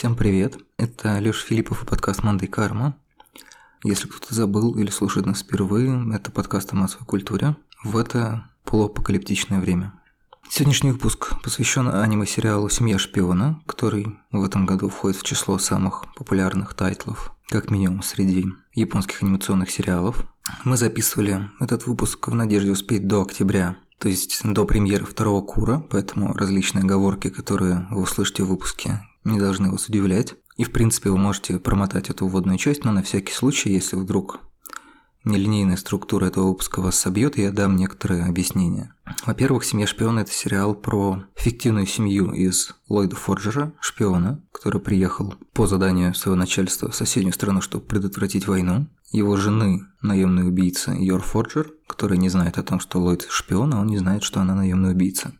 Всем привет, это Лёша Филиппов и подкаст «Мандай Карма». Если кто-то забыл или слушает нас впервые, это подкаст о массовой культуре в это полуапокалиптичное время. Сегодняшний выпуск посвящен аниме-сериалу «Семья шпиона», который в этом году входит в число самых популярных тайтлов, как минимум среди японских анимационных сериалов. Мы записывали этот выпуск в надежде успеть до октября, то есть до премьеры второго кура, поэтому различные оговорки, которые вы услышите в выпуске, не должны вас удивлять. И в принципе вы можете промотать эту вводную часть, но на всякий случай, если вдруг нелинейная структура этого выпуска вас собьет, я дам некоторые объяснения. Во-первых, «Семья шпиона» – это сериал про фиктивную семью из Ллойда Форджера, шпиона, который приехал по заданию своего начальства в соседнюю страну, чтобы предотвратить войну. Его жены – наемный убийца Йор Форджер, который не знает о том, что Ллойд шпион, а он не знает, что она наемный убийца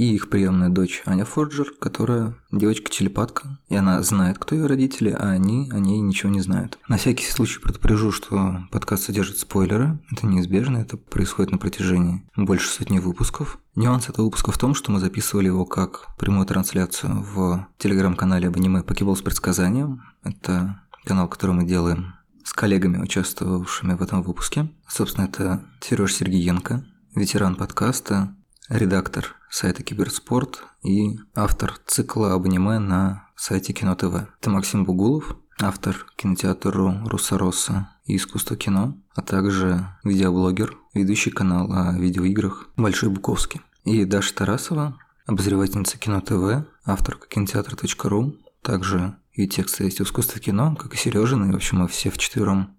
и их приемная дочь Аня Форджер, которая девочка-телепатка, и она знает, кто ее родители, а они о ней ничего не знают. На всякий случай предупрежу, что подкаст содержит спойлеры, это неизбежно, это происходит на протяжении больше сотни выпусков. Нюанс этого выпуска в том, что мы записывали его как прямую трансляцию в телеграм-канале об аниме Покебол с предсказанием. Это канал, который мы делаем с коллегами, участвовавшими в этом выпуске. Собственно, это Сереж Сергеенко, ветеран подкаста, редактор сайта Киберспорт и автор цикла об на сайте Кино ТВ. Это Максим Бугулов, автор кинотеатра Руссороса и искусство кино, а также видеоблогер, ведущий канал о видеоиграх Большой Буковский. И Даша Тарасова, обозревательница Кино ТВ, авторка кинотеатра.ру, также и тексты есть в искусстве кино, как и Сережина, и, в общем, мы все вчетвером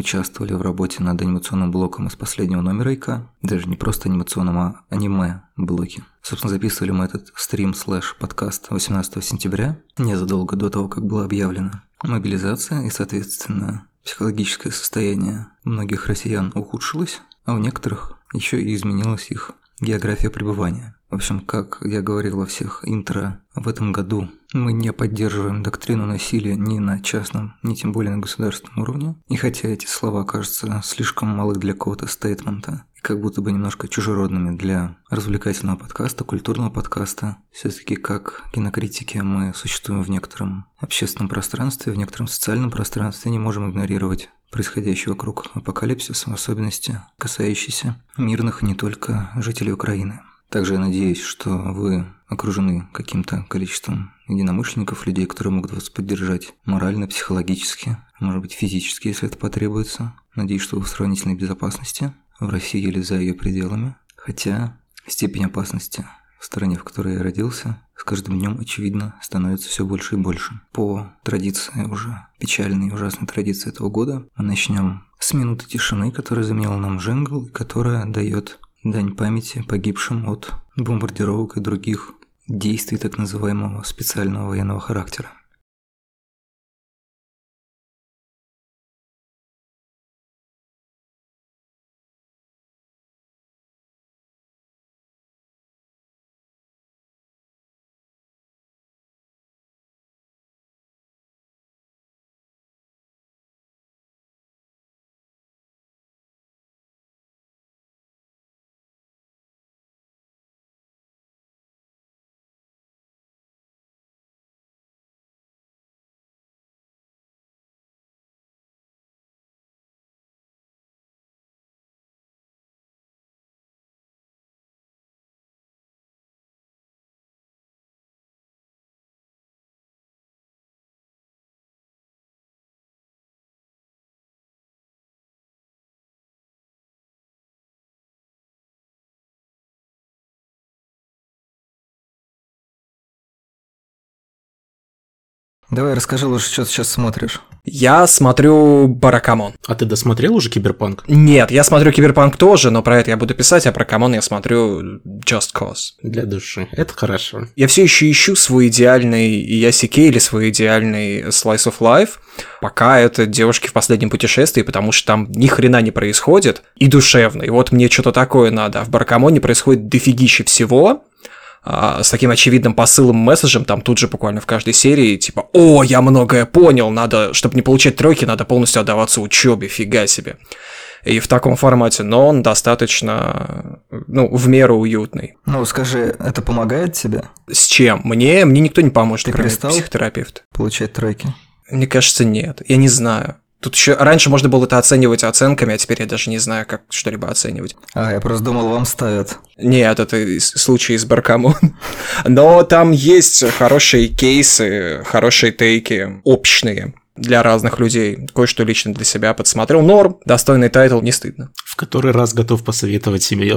участвовали в работе над анимационным блоком из последнего номера ИК. Даже не просто анимационном, а аниме-блоке. Собственно, записывали мы этот стрим слэш подкаст 18 сентября, незадолго до того, как была объявлена мобилизация и, соответственно, психологическое состояние многих россиян ухудшилось, а у некоторых еще и изменилась их география пребывания. В общем, как я говорил во всех интро, в этом году мы не поддерживаем доктрину насилия ни на частном, ни тем более на государственном уровне. И хотя эти слова кажутся слишком малы для какого-то стейтмента, как будто бы немножко чужеродными для развлекательного подкаста, культурного подкаста, все-таки как кинокритики мы существуем в некотором общественном пространстве, в некотором социальном пространстве, не можем игнорировать происходящий вокруг апокалипсис, в особенности касающийся мирных не только жителей Украины. Также я надеюсь, что вы окружены каким-то количеством единомышленников, людей, которые могут вас поддержать морально, психологически, может быть физически, если это потребуется. Надеюсь, что вы в сравнительной безопасности в России или за ее пределами. Хотя степень опасности в стране, в которой я родился, с каждым днем, очевидно, становится все больше и больше. По традиции уже, печальной и ужасной традиции этого года, мы начнем с минуты тишины, которая заменила нам джингл, которая дает дань памяти погибшим от бомбардировок и других действий так называемого специального военного характера. Давай расскажи лучше, что ты сейчас смотришь. Я смотрю Баракамон. А ты досмотрел уже Киберпанк? Нет, я смотрю Киберпанк тоже, но про это я буду писать, а Баракамон я смотрю just 'cause. Для души. Это хорошо. Я все еще ищу свой идеальный иясикей или свой идеальный slice of life. Пока это девушки в последнем путешествии, потому что там ни хрена не происходит и душевно. И вот мне что-то такое надо. А в Баракамоне происходит дофигища всего, а, с таким очевидным посылом, месседжем, там тут же буквально в каждой серии, типа, о, я многое понял, надо, чтобы не получать тройки, надо полностью отдаваться учебе, фига себе. и в таком формате, но он достаточно, ну, в меру уютный. Ну, скажи, это помогает тебе? С чем? Мне, мне никто не поможет, Ты кроме психотерапевта. Получать тройки. Мне кажется, нет. Я не знаю. Тут еще раньше можно было это оценивать оценками, а теперь я даже не знаю, как что-либо оценивать. А, я просто думал, вам ставят. Нет, это случай из Баракамон. Но там есть хорошие кейсы, хорошие тейки, общие для разных людей. Кое-что лично для себя подсмотрел. Норм, достойный тайтл, не стыдно. В который раз готов посоветовать себе...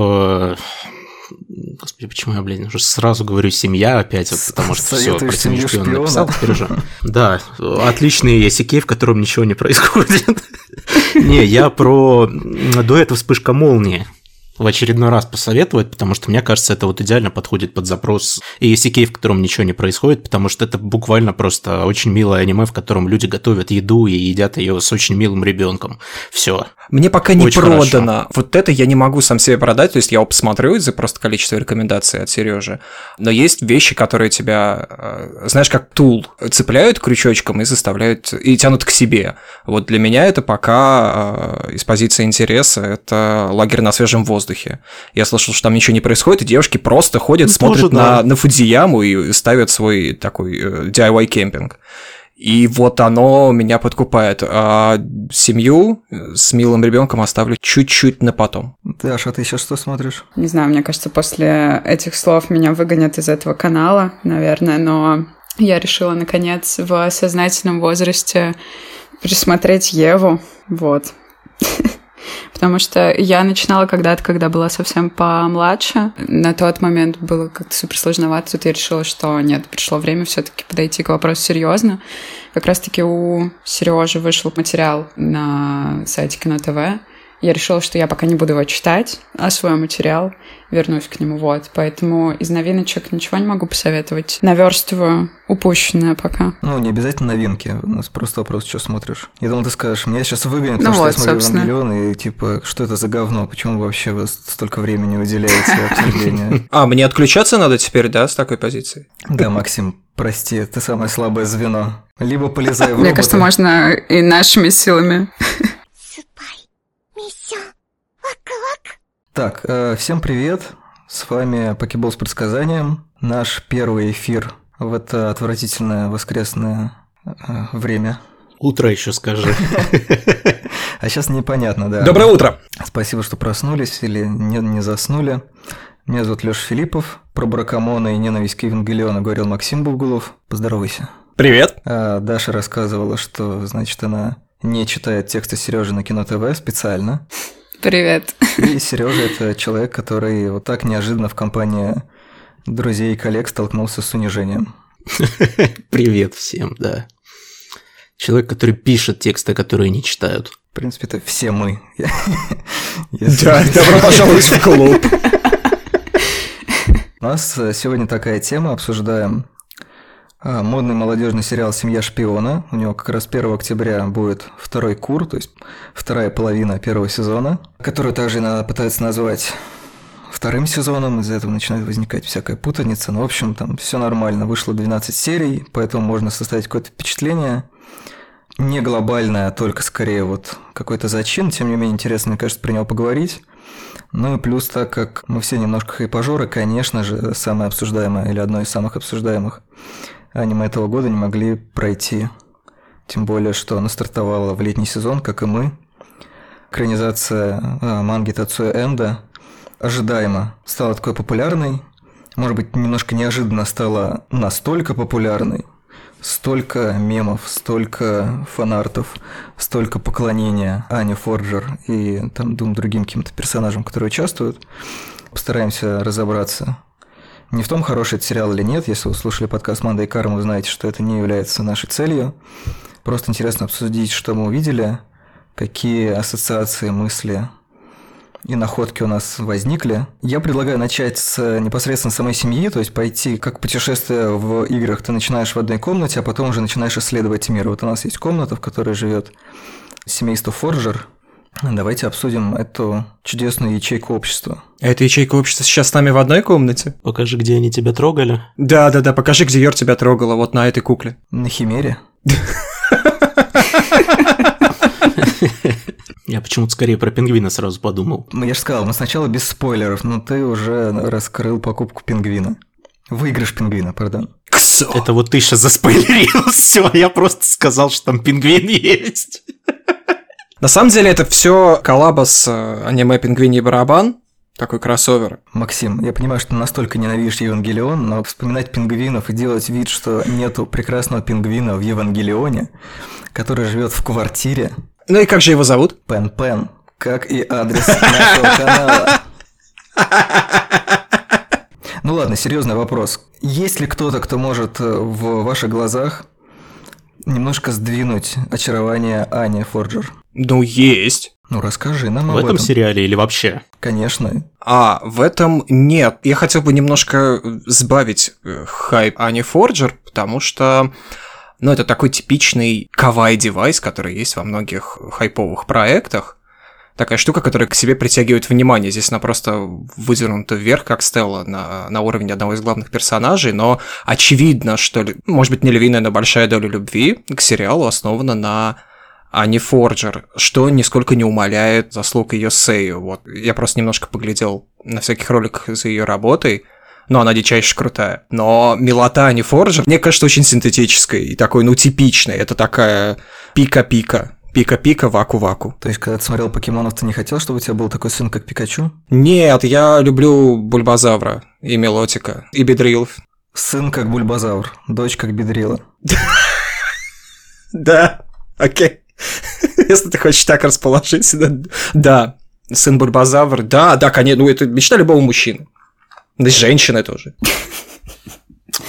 Господи, почему я, блин, уже сразу говорю семья опять, вот, потому что все, про «Семью шпиона»? написал, теперь уже. Да, отличный иясикей, в котором ничего не происходит. Не, я про до этого вспышка молнии в очередной раз посоветовать, потому что мне кажется, это вот идеально подходит под запрос ACK, в котором ничего не происходит, потому что это буквально просто очень милое аниме, в котором люди готовят еду и едят ее с очень милым ребенком. Все. Мне пока не Очень продано. Вот это я не могу сам себе продать. То есть я посмотрю из-за просто количества рекомендаций от Сережи. Но есть вещи, которые тебя, э, знаешь, как тул, цепляют крючочком и заставляют, и тянут к себе. Вот для меня это пока э, из позиции интереса, это лагерь на свежем воздухе. Я слышал, что там ничего не происходит, и девушки просто ходят, Ну, смотрят тоже на, да. на Фудзияму и ставят свой такой э, DIY кемпинг. И вот оно меня подкупает. А семью с милым ребенком оставлю чуть-чуть на потом. Даша, а ты сейчас что смотришь? Не знаю, мне кажется, после этих слов меня выгонят из этого канала, наверное, но я решила, наконец, в сознательном возрасте пересмотреть Еву, вот. Потому что я начинала когда-то, когда была совсем помладше. На тот момент было как-то супер сложновато. Тут я решила, что нет, пришло время все-таки подойти к вопросу серьезно. Как раз-таки у Сережи вышел материал на сайте Кино ТВ. Я решила, что я пока не буду его читать, а свой материал вернусь к нему. Вот. Поэтому из новиночек ничего не могу посоветовать. Наверстываю упущенное пока. Ну, не обязательно новинки. У нас просто вопрос, что смотришь. Я думал, ты скажешь, меня сейчас выгонят, Ну потому что я вот, смотрю собственно. Евангелион, и типа, что это за говно? Почему вообще вы столько времени уделяете обсуждению? А, мне отключаться надо теперь, да, с такой позиции? Да, Максим, прости, ты самое слабое звено. Либо полезай в Мне кажется, можно и нашими силами. Миссия. вак-вак. Так, э, всем привет. С вами Покебол с предсказанием. Наш первый эфир в это отвратительное воскресное э, время. Утро еще скажи. А сейчас непонятно, да. Доброе утро! Спасибо, что проснулись или не, не заснули. Меня зовут Леша Филиппов. Про Бракамона и ненависть к Евангелиону говорил Максим Бугулов. Поздоровайся. Привет. А, Даша рассказывала, что, значит, она не читает тексты Сережи на Кино ТВ специально. Привет. И Сережа это человек, который вот так неожиданно в компании друзей и коллег столкнулся с унижением. Привет всем, да. Человек, который пишет тексты, которые не читают. В принципе, это все мы. Да, добро пожаловать в клуб! У нас сегодня такая тема, обсуждаем а, модный молодежный сериал «Семья шпиона». У него как раз 1 октября будет второй кур, то есть вторая половина первого сезона, которую также иногда пытаются назвать вторым сезоном, из-за этого начинает возникать всякая путаница. Но, в общем, там все нормально. Вышло 12 серий, поэтому можно составить какое-то впечатление. Не глобальное, а только скорее вот какой-то зачин. Тем не менее, интересно, мне кажется, про него поговорить. Ну и плюс, так как мы все немножко хайпажоры, конечно же, самое обсуждаемое или одно из самых обсуждаемых аниме этого года не могли пройти. Тем более, что оно стартовало в летний сезон, как и мы. Экранизация а, манги Тацуя Энда ожидаемо стала такой популярной. Может быть, немножко неожиданно стала настолько популярной. Столько мемов, столько фанартов, столько поклонения Ане Форджер и там двум другим каким-то персонажам, которые участвуют. Постараемся разобраться, не в том, хороший это сериал или нет. Если вы слушали подкаст «Манда и Карма», знаете, что это не является нашей целью. Просто интересно обсудить, что мы увидели, какие ассоциации, мысли и находки у нас возникли. Я предлагаю начать с непосредственно самой семьи, то есть пойти как путешествие в играх. Ты начинаешь в одной комнате, а потом уже начинаешь исследовать мир. Вот у нас есть комната, в которой живет семейство Форджер. Давайте обсудим эту чудесную ячейку общества. А эта ячейка общества сейчас с нами в одной комнате? Покажи, где они тебя трогали. Да-да-да, покажи, где Йор тебя трогала, вот на этой кукле. На Химере. Я почему-то скорее про пингвина сразу подумал. Ну, я же сказал, мы сначала без спойлеров, но ты уже раскрыл покупку пингвина. Выигрыш пингвина, пардон. Ксо! Это вот ты сейчас заспойлерил все, я просто сказал, что там пингвин есть. На самом деле это все коллаба с э, аниме «Пингвиний барабан», такой кроссовер. Максим, я понимаю, что ты настолько ненавидишь Евангелион, но вспоминать пингвинов и делать вид, что нету прекрасного пингвина в Евангелионе, который живет в квартире, Ну и как же его зовут? Пен-Пен, как и адрес нашего канала. Ну ладно, серьезный вопрос. Есть ли кто-то, кто может э, в ваших глазах немножко сдвинуть очарование Ани Форджер? Ну, есть. Ну расскажи нам В об этом этом. сериале или вообще? Конечно. А, в этом нет. Я хотел бы немножко сбавить э, хайп Ани Форджер, потому что ну, это такой типичный кавай-девайс, который есть во многих хайповых проектах. Такая штука, которая к себе притягивает внимание. Здесь она просто выдернута вверх, как Стелла, на, на уровне одного из главных персонажей, но очевидно, что, может быть, не львиная, но большая доля любви к сериалу основана на Ани Форджер, что нисколько не умаляет заслуг ее Сею. Вот. Я просто немножко поглядел на всяких роликах за ее работой, но она дичайше крутая. Но милота Ани Форджер, мне кажется, очень синтетической и такой, ну, типичной. Это такая пика-пика. Пика-пика, ваку-ваку. То есть, когда ты смотрел покемонов, ты не хотел, чтобы у тебя был такой сын, как Пикачу? Нет, я люблю Бульбазавра и Мелотика, и Бедрилов. Сын как Бульбазавр, дочь как Бедрила. Да, окей. Если ты хочешь так расположить, да. Да, сын Бульбазавр, да, да, конечно, ну это мечта любого мужчины. Да и женщины тоже.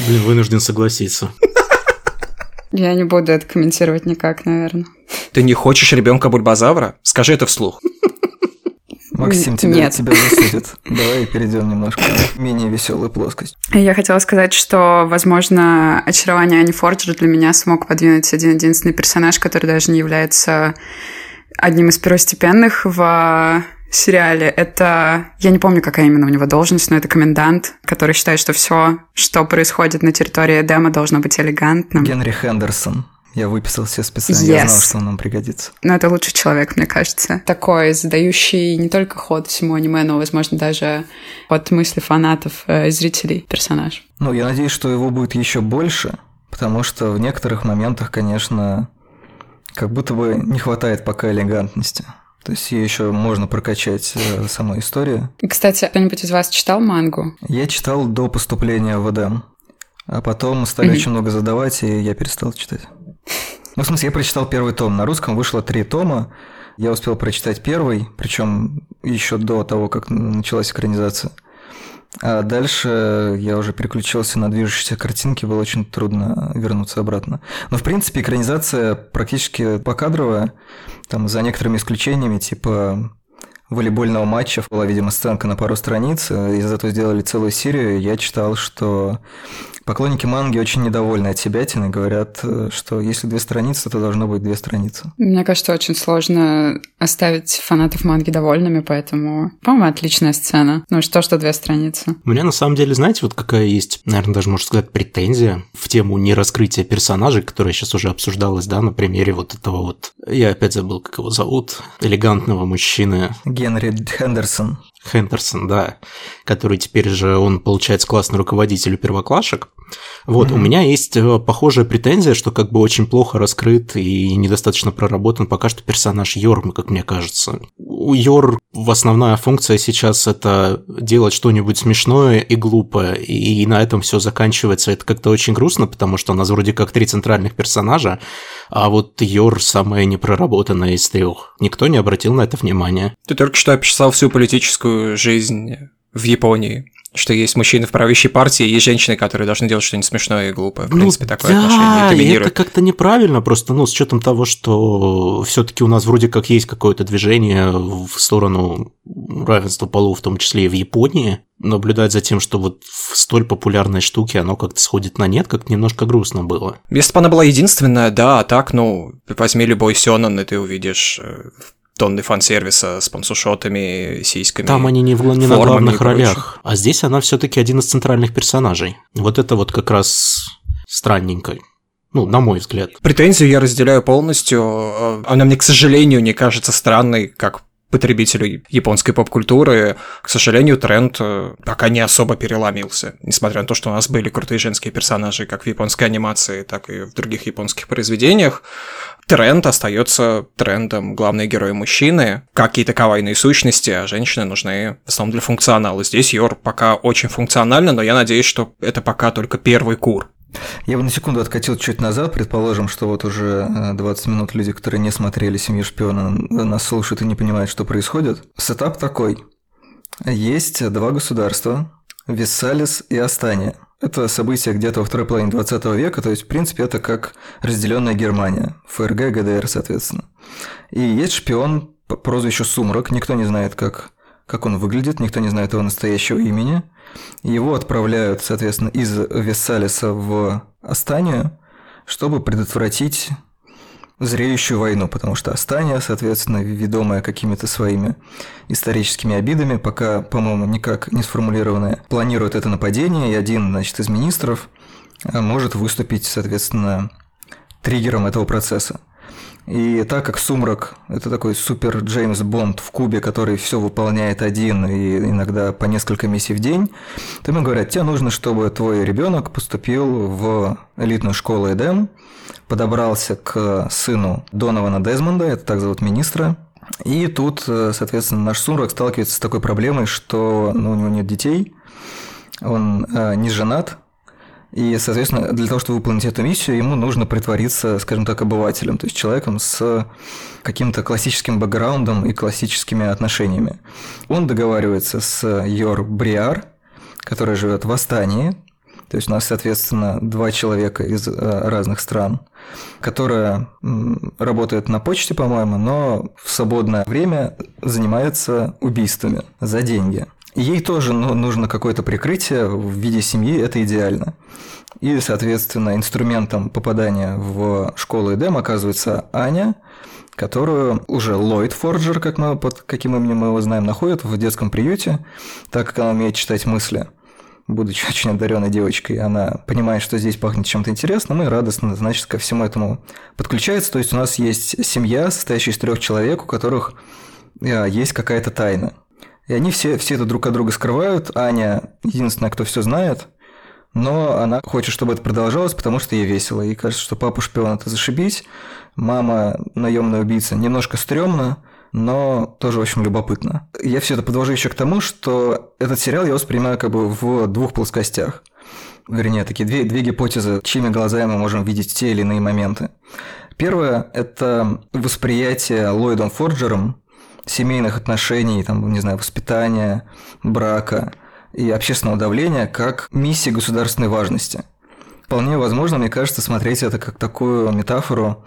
Блин, вынужден согласиться. Я не буду это комментировать никак, наверное. Ты не хочешь ребенка Бульбазавра? Скажи это вслух. Максим, тебя, Нет. тебя засудят. Давай перейдем немножко в менее веселую плоскость. Я хотела сказать, что, возможно, очарование Ани Форджер для меня смог подвинуть один единственный персонаж, который даже не является одним из первостепенных в сериале. Это... Я не помню, какая именно у него должность, но это комендант, который считает, что все, что происходит на территории Эдема, должно быть элегантным. Генри Хендерсон. Я выписал все специально, я Yes. знал, что он нам пригодится. Но это лучший человек, мне кажется. Такой, задающий не только ход всему аниме, но, возможно, даже ход мысли фанатов, э, зрителей персонаж. Ну, я надеюсь, что его будет еще больше, потому что в некоторых моментах, конечно, как будто бы не хватает пока элегантности. То есть ее еще можно прокачать э, самой историю. И, Кстати, кто-нибудь из вас читал мангу? Я читал до поступления в Эдем, а потом стали Мгм. очень много задавать, и я перестал читать. Ну, в смысле, я прочитал первый том. На русском вышло три тома. Я успел прочитать первый, причем еще до того, как началась экранизация. А дальше я уже переключился на движущиеся картинки, было очень трудно вернуться обратно. Но, в принципе, экранизация практически покадровая, там, за некоторыми исключениями, типа волейбольного матча была, видимо, сценка на пару страниц, из этого сделали целую серию. Я читал, что поклонники манги очень недовольны от себя и говорят, э, что если две страницы, то должно быть две страницы. Мне кажется, очень сложно оставить фанатов манги довольными, поэтому, по-моему, отличная сцена. Ну что, что две страницы. У меня на самом деле, знаете, вот какая есть, наверное, даже можно сказать, претензия в тему нераскрытия персонажей, которая сейчас уже обсуждалась, да, на примере вот этого вот, я опять забыл, как его зовут, элегантного мужчины Генри Хендерсон. Хендерсон, да, который теперь же, он, получается, классный руководитель у первоклашек. Вот, у меня есть э, похожая претензия, что как бы очень плохо раскрыт и недостаточно проработан пока что персонаж Йорма, как мне кажется. У Йор в основная функция сейчас это делать что-нибудь смешное и глупое, и на этом все заканчивается. Это как-то очень грустно, потому что у нас вроде как три центральных персонажа, а вот Йор самая непроработанная из трех. Никто не обратил на это внимания. Ты только что описал всю политическую жизнь в Японии. Что есть мужчины в правящей партии, и есть женщины, которые должны делать что-нибудь смешное и глупое. В принципе, такое Ну да, отношение доминирует. это как-то неправильно, просто, ну, с учетом того, что все-таки у нас вроде как есть какое-то движение в сторону равенства полов, в том числе и в Японии. Наблюдать за тем, что вот в столь популярной штуке оно как-то сходит на нет, как немножко грустно было. Если бы она была единственная, да, а так, ну, возьми любой Сёнэн, и ты увидишь э, тонны фан-сервиса с пансушотами, сиськами. Там они не, в, не на главных ролях, а здесь она все-таки один из центральных персонажей. Вот это вот как раз странненько. Ну, на мой взгляд. Претензию я разделяю полностью. Э, она мне, к сожалению, не кажется странной, как потребителю японской поп-культуры, к сожалению, тренд э, пока не особо переломился. Несмотря на то, что у нас были крутые женские персонажи как в японской анимации, так и в других японских произведениях, тренд остается трендом. Главные герои мужчины, какие-то кавайные сущности, а женщины нужны в основном для функционала. Здесь Йор пока очень функционально, но я надеюсь, что это пока только первый кур. Я бы на секунду откатил чуть назад, предположим, что вот уже 20 э, минут люди, которые не смотрели «Семью шпиона», нас слушают и не понимают, что происходит. Сетап такой. Есть два государства – Весталис и Остания. Это события где-то во второй половине 20 века, то есть, в принципе, это как разделенная Германия, ФРГ, ГДР, соответственно. И есть шпион по прозвищу Сумрак, никто не знает, как, как он выглядит, никто не знает его настоящего имени – его отправляют, соответственно, из Вессалиса в Астанию, чтобы предотвратить зреющую войну, потому что Астания, соответственно, ведомая какими-то своими историческими обидами, пока, по-моему, никак не сформулированная, планирует это нападение, и один, значит, из министров э, может выступить, соответственно, триггером этого процесса. И так как Сумрак – это такой супер Джеймс Бонд в кубе, который все выполняет один и иногда по несколько миссий в день, то ему говорят, тебе нужно, чтобы твой ребенок поступил в элитную школу Эдем, подобрался к сыну Донована Дезмонда, это так зовут министра, и тут, соответственно, наш Сумрак сталкивается с такой проблемой, что ну, у него нет детей, он э, не женат, и, соответственно, для того, чтобы выполнить эту миссию, ему нужно притвориться, скажем так, обывателем, то есть человеком с каким-то классическим бэкграундом и классическими отношениями. Он договаривается с Йор Бриар, которая живет в Астании, то есть у нас, соответственно, два человека из э, разных стран, которая работает на почте, по-моему, но в свободное время занимается убийствами за деньги. Ей тоже ну, нужно какое-то прикрытие в виде семьи, это идеально. И, соответственно, инструментом попадания в школу Эдем оказывается Аня, которую уже Ллойд Форджер, как мы, под каким именем мы его знаем, находит в детском приюте, так как она умеет читать мысли. Будучи очень одаренной девочкой, она понимает, что здесь пахнет чем-то интересным и радостно, значит, ко всему этому подключается. То есть у нас есть семья, состоящая из трех человек, у которых э, есть какая-то тайна. И они все, все это друг от друга скрывают. Аня единственная, кто все знает, но она хочет, чтобы это продолжалось, потому что ей весело. Ей кажется, что папа шпион это зашибись, мама наемная убийца немножко стрёмно, но тоже очень любопытно. Я все это подвожу еще к тому, что этот сериал я воспринимаю как бы в двух плоскостях. Вернее, такие две, две гипотезы, чьими глазами мы можем видеть те или иные моменты. Первое – это восприятие Ллойдом Форджером семейных отношений, там, не знаю, воспитания, брака и общественного давления как миссии государственной важности. Вполне возможно, мне кажется, смотреть это как такую метафору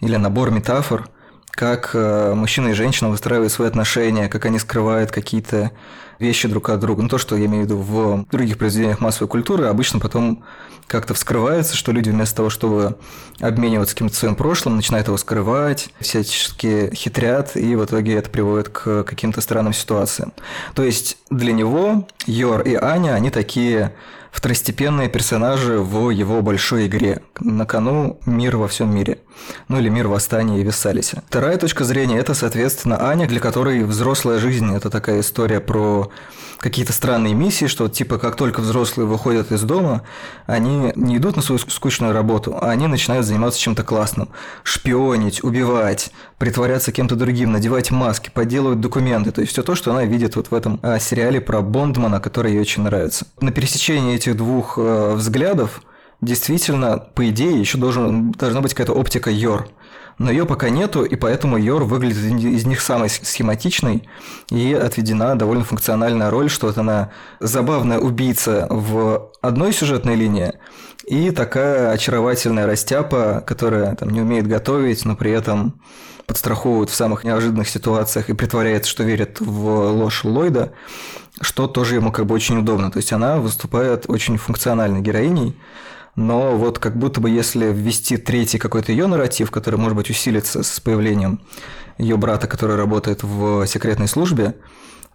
или набор метафор, как э, мужчина и женщина выстраивают свои отношения, как они скрывают какие-то вещи друг от друга. Ну, то, что я имею в виду в других произведениях массовой культуры, обычно потом как-то вскрывается, что люди вместо того, чтобы обмениваться каким-то своим прошлым, начинают его скрывать, всячески хитрят, и в итоге это приводит к каким-то странным ситуациям. То есть для него Йор и Аня, они такие второстепенные персонажи в его большой игре. На кону мир во всем мире. Ну или мир восстания и Виссалисе. Вторая точка зрения – это, соответственно, Аня, для которой взрослая жизнь – это такая история про какие-то странные миссии, что типа как только взрослые выходят из дома, они не идут на свою скучную работу, а они начинают заниматься чем-то классным. Шпионить, убивать, притворяться кем-то другим, надевать маски, подделывать документы. То есть все то, что она видит вот в этом а, сериале про Бондмана, который ей очень нравится. На пересечении этих двух э, взглядов действительно, по идее, еще должен, должна быть какая-то оптика Йор но ее пока нету, и поэтому Йор выглядит из них самой схематичной, и отведена довольно функциональная роль, что вот она забавная убийца в одной сюжетной линии, и такая очаровательная растяпа, которая там не умеет готовить, но при этом подстраховывает в самых неожиданных ситуациях и притворяется, что верит в ложь Ллойда, что тоже ему как бы очень удобно. То есть она выступает очень функциональной героиней, но вот как будто бы если ввести третий какой-то ее нарратив, который, может быть, усилится с появлением ее брата, который работает в секретной службе,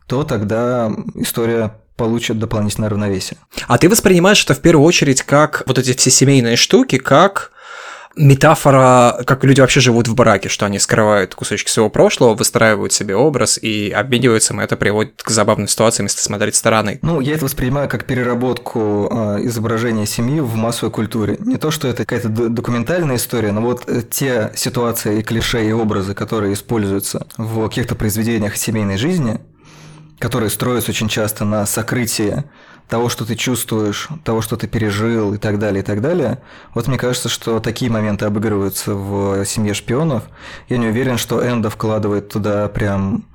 то тогда история получит дополнительное равновесие. А ты воспринимаешь это в первую очередь как вот эти все семейные штуки, как метафора, как люди вообще живут в браке, что они скрывают кусочки своего прошлого, выстраивают себе образ и обмениваются, и это приводит к забавным ситуациям, если смотреть стороны. Ну, я это воспринимаю как переработку э, изображения семьи в массовой культуре. Не то, что это какая-то документальная история, но вот э, те ситуации и клише и образы, которые используются в каких-то произведениях семейной жизни, которые строятся очень часто на сокрытии того, что ты чувствуешь, того, что ты пережил и так далее, и так далее. Вот мне кажется, что такие моменты обыгрываются в «Семье шпионов». Я не уверен, что Энда вкладывает туда прям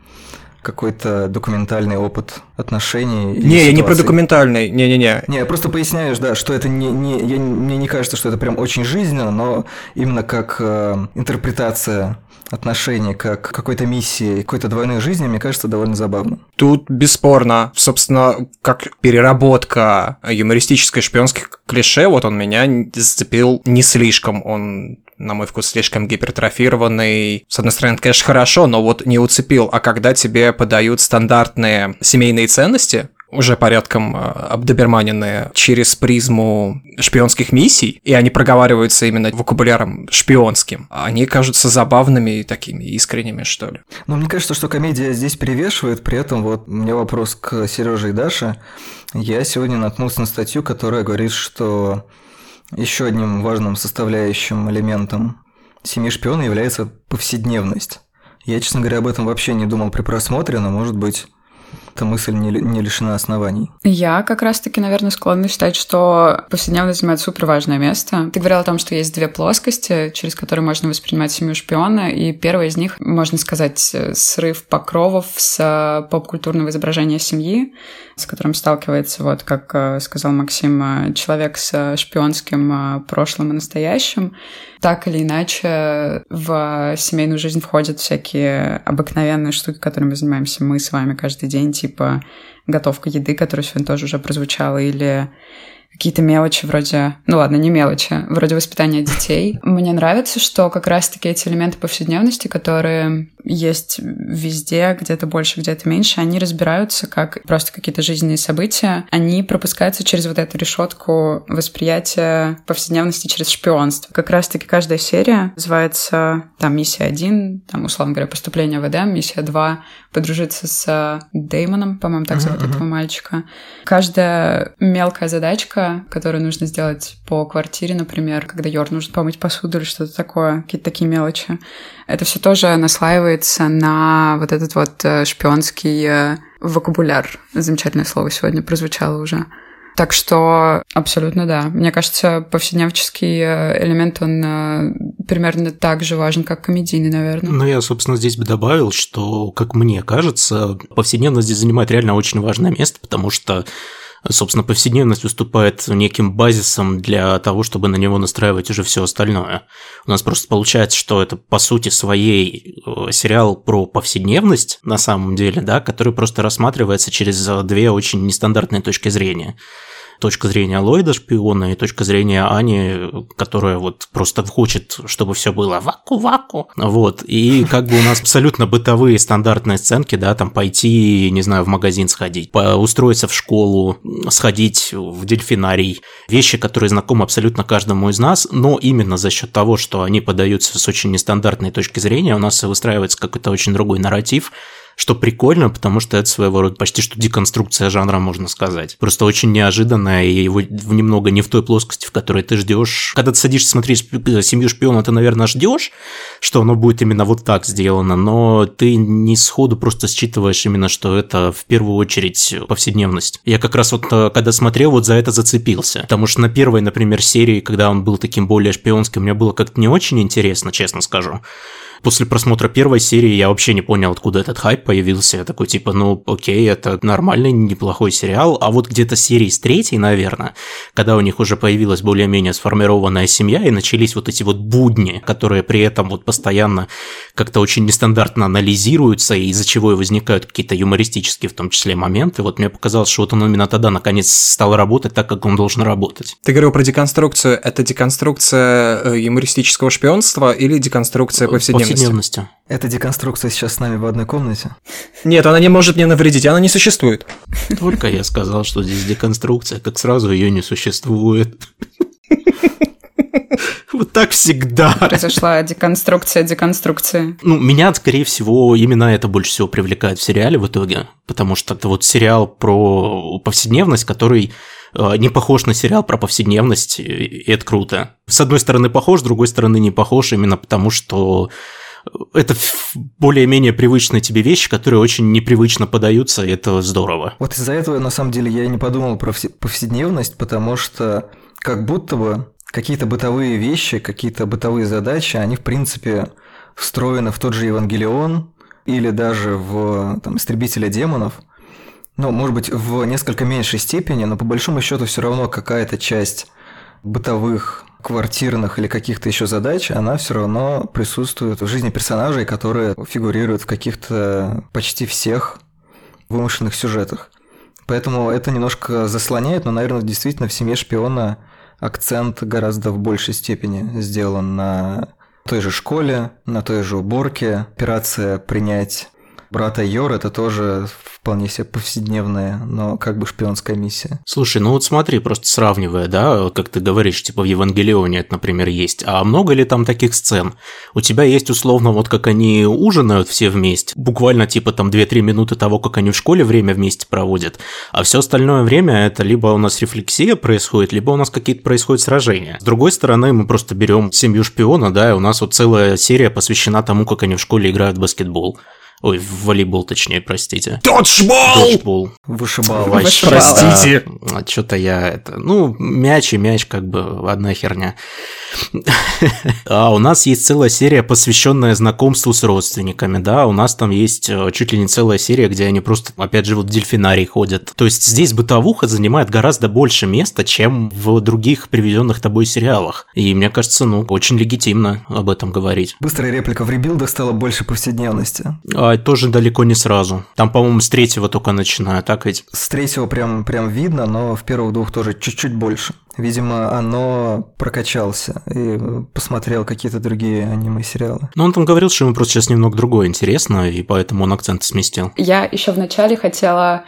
какой-то документальный опыт отношений. Не, я не про документальный, не-не-не. Не, просто поясняешь, да, что это не, не я, мне не кажется, что это прям очень жизненно, но именно как э, интерпретация отношение как какой-то миссии, какой-то двойной жизни, мне кажется, довольно забавно. Тут бесспорно, собственно, как переработка юмористической шпионских клише, вот он меня зацепил не слишком, он на мой вкус, слишком гипертрофированный. С одной стороны, это, конечно, хорошо, но вот не уцепил. А когда тебе подают стандартные семейные ценности, уже порядком э, обдоберманенные через призму шпионских миссий, и они проговариваются именно вокабуляром шпионским. Они кажутся забавными и такими искренними, что ли. Ну, мне кажется, что комедия здесь перевешивает, при этом вот у меня вопрос к Сереже и Даше. Я сегодня наткнулся на статью, которая говорит, что еще одним важным составляющим элементом семьи шпиона является повседневность. Я, честно говоря, об этом вообще не думал при просмотре, но, может быть, эта мысль не, не лишена оснований. Я как раз-таки, наверное, склонна считать, что повседневность занимает супер важное место. Ты говорила о том, что есть две плоскости, через которые можно воспринимать семью шпиона, и первая из них, можно сказать, срыв покровов с поп-культурного изображения семьи, с которым сталкивается, вот как э, сказал Максим, человек с шпионским э, прошлым и настоящим так или иначе в семейную жизнь входят всякие обыкновенные штуки, которыми занимаемся мы с вами каждый день, типа готовка еды, которая сегодня тоже уже прозвучала, или какие-то мелочи вроде, ну ладно, не мелочи, вроде воспитания детей. Мне нравится, что как раз-таки эти элементы повседневности, которые есть везде, где-то больше, где-то меньше, они разбираются как просто какие-то жизненные события, они пропускаются через вот эту решетку восприятия повседневности через шпионство. Как раз-таки каждая серия называется там миссия 1, там, условно говоря, поступление в Эдем, миссия 2, подружиться с Деймоном, по-моему, так зовут uh-huh. этого мальчика. Каждая мелкая задачка, которую нужно сделать по квартире, например, когда Йор нужно помыть посуду или что-то такое, какие-то такие мелочи, это все тоже наслаивается на вот этот вот э, шпионский э, вокабуляр. Замечательное слово сегодня прозвучало уже. Так что абсолютно да. Мне кажется, повседневческий э, элемент, он примерно так же важен, как комедийный, наверное. Ну, я, собственно, здесь бы добавил, что, как мне кажется, повседневность здесь занимает реально очень важное место, потому что собственно, повседневность выступает неким базисом для того, чтобы на него настраивать уже все остальное. У нас просто получается, что это по сути своей э, сериал про повседневность на самом деле, да, который просто рассматривается через две очень нестандартные точки зрения точка зрения Ллойда шпиона и точка зрения Ани, которая вот просто хочет, чтобы все было ваку-ваку. Вот. И как бы у нас абсолютно бытовые стандартные сценки, да, там пойти, не знаю, в магазин сходить, устроиться в школу, сходить в дельфинарий. Вещи, которые знакомы абсолютно каждому из нас, но именно за счет того, что они подаются с очень нестандартной точки зрения, у нас выстраивается какой-то очень другой нарратив, что прикольно, потому что это своего рода почти что деконструкция жанра, можно сказать. Просто очень неожиданная и его немного не в той плоскости, в которой ты ждешь. Когда ты садишься смотреть э, «Семью шпиона», ты, наверное, ждешь, что оно будет именно вот так сделано, но ты не сходу просто считываешь именно, что это в первую очередь повседневность. Я как раз вот, э, когда смотрел, вот за это зацепился. Потому что на первой, например, серии, когда он был таким более шпионским, мне было как-то не очень интересно, честно скажу. После просмотра первой серии я вообще не понял, откуда этот хайп появился. Я такой, типа, ну, окей, это нормальный, неплохой сериал. А вот где-то серии с третьей, наверное, когда у них уже появилась более-менее сформированная семья и начались вот эти вот будни, которые при этом вот постоянно как-то очень нестандартно анализируются, и из-за чего и возникают какие-то юмористические в том числе моменты. Вот мне показалось, что вот он именно тогда наконец стал работать так, как он должен работать. Ты говорил про деконструкцию. Это деконструкция э, юмористического шпионства или деконструкция повседневности? Повседневностью. Эта деконструкция сейчас с нами в одной комнате? Нет, она не может мне навредить, она не существует. Только я сказал, что здесь деконструкция, как сразу ее не существует. Вот так всегда. Произошла деконструкция деконструкции. Ну, меня, скорее всего, именно это больше всего привлекает в сериале в итоге, потому что это вот сериал про повседневность, который не похож на сериал про повседневность, и это круто. С одной стороны похож, с другой стороны не похож, именно потому что это более-менее привычные тебе вещи, которые очень непривычно подаются, и это здорово. Вот из-за этого, на самом деле, я и не подумал про повседневность, потому что как будто бы какие-то бытовые вещи, какие-то бытовые задачи, они, в принципе, встроены в тот же Евангелион или даже в там, Истребителя демонов. Ну, может быть, в несколько меньшей степени, но по большому счету все равно какая-то часть бытовых, квартирных или каких-то еще задач, она все равно присутствует в жизни персонажей, которые фигурируют в каких-то почти всех вымышленных сюжетах. Поэтому это немножко заслоняет, но, наверное, действительно в семье шпиона акцент гораздо в большей степени сделан на той же школе, на той же уборке. Операция принять брата Йор это тоже вполне себе повседневная, но как бы шпионская миссия. Слушай, ну вот смотри, просто сравнивая, да, как ты говоришь, типа в Евангелионе это, например, есть, а много ли там таких сцен? У тебя есть условно вот как они ужинают все вместе, буквально типа там 2-3 минуты того, как они в школе время вместе проводят, а все остальное время это либо у нас рефлексия происходит, либо у нас какие-то происходят сражения. С другой стороны, мы просто берем семью шпиона, да, и у нас вот целая серия посвящена тому, как они в школе играют в баскетбол. Ой, в волейбол, точнее, простите. Доджбол! Доджбол. Вышибал. Вообще, Простите. Да, что-то я это... Ну, мяч и мяч как бы одна херня. А у нас есть целая серия, посвященная знакомству с родственниками, да, у нас там есть э, чуть ли не целая серия, где они просто, опять же, вот в дельфинарий ходят. То есть здесь бытовуха занимает гораздо больше места, чем в других приведенных тобой сериалах. И мне кажется, ну, очень легитимно об этом говорить. Быстрая реплика в ребилдах стала больше повседневности. А тоже далеко не сразу. Там, по-моему, с третьего только начинаю, так ведь? С третьего прям, прям видно, но в первых двух тоже чуть-чуть больше. Видимо, оно прокачался и посмотрел какие-то другие аниме-сериалы. Ну, он там говорил, что ему просто сейчас немного другое интересно, и поэтому он акцент сместил. Я еще вначале хотела